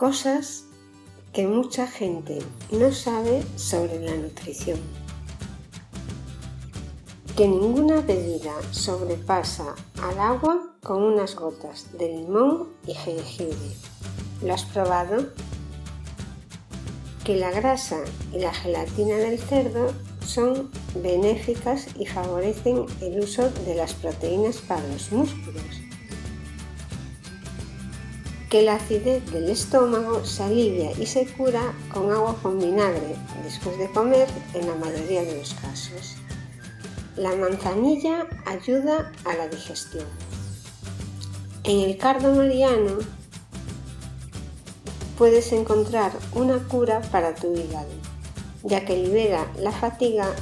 cosas que mucha gente no sabe sobre la nutrición. Que ninguna bebida sobrepasa al agua con unas gotas de limón y jengibre. ¿Lo has probado? Que la grasa y la gelatina del cerdo son benéficas y favorecen el uso de las proteínas para los músculos que la acidez del estómago se alivia y se cura con agua con vinagre después de comer en la mayoría de los casos. La manzanilla ayuda a la digestión. En el cardo mariano puedes encontrar una cura para tu hígado, ya que libera la fatiga,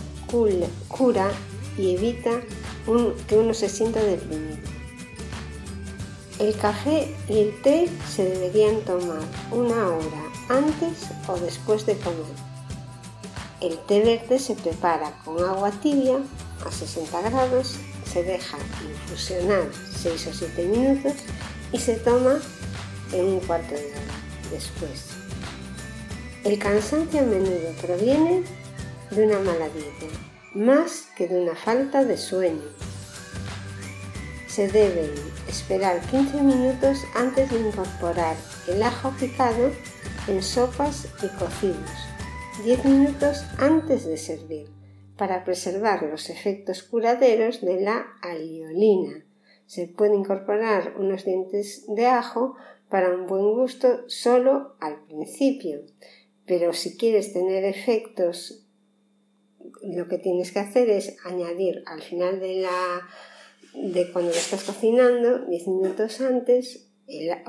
cura y evita que uno se sienta deprimido. El café y el té se deberían tomar una hora antes o después de comer. El té verde se prepara con agua tibia a 60 grados, se deja infusionar 6 o 7 minutos y se toma en un cuarto de hora después. El cansancio a menudo proviene de una mala dieta, más que de una falta de sueño se deben esperar 15 minutos antes de incorporar el ajo picado en sopas y cocidos, 10 minutos antes de servir, para preservar los efectos curaderos de la aliolina. Se puede incorporar unos dientes de ajo para un buen gusto solo al principio, pero si quieres tener efectos, lo que tienes que hacer es añadir al final de la de cuando lo estás cocinando, 10 minutos antes,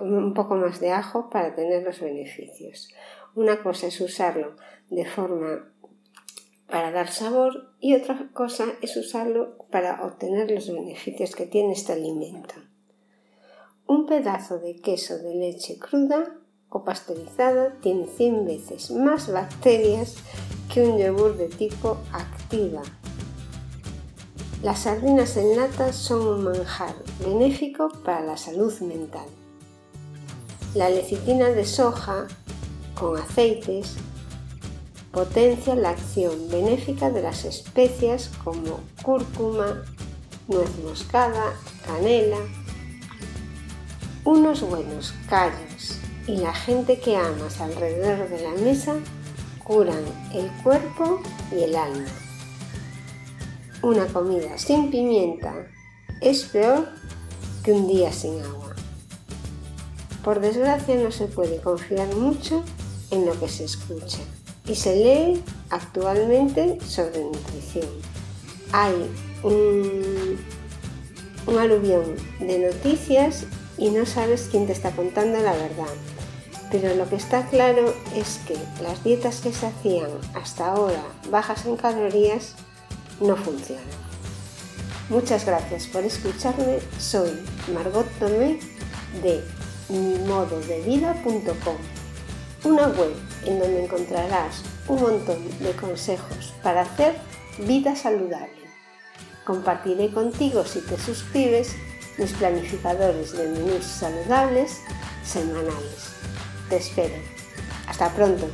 un poco más de ajo para tener los beneficios. Una cosa es usarlo de forma para dar sabor y otra cosa es usarlo para obtener los beneficios que tiene este alimento. Un pedazo de queso de leche cruda o pasteurizada tiene 100 veces más bacterias que un yogur de tipo activa las sardinas en lata son un manjar benéfico para la salud mental. La lecitina de soja con aceites potencia la acción benéfica de las especias como cúrcuma, nuez moscada, canela. Unos buenos callos y la gente que amas alrededor de la mesa curan el cuerpo y el alma. Una comida sin pimienta es peor que un día sin agua. Por desgracia no se puede confiar mucho en lo que se escucha y se lee actualmente sobre nutrición. Hay un, aluvión de noticias y no sabes quién te está contando la verdad. Pero lo que está claro es que las dietas que se hacían hasta ahora bajas en calorías no funciona. Muchas gracias por escucharme. Soy Margot Tomé de mododevida.com, una web en donde encontrarás un montón de consejos para hacer vida saludable. Compartiré contigo si te suscribes mis planificadores de menús saludables semanales. Te espero. Hasta pronto.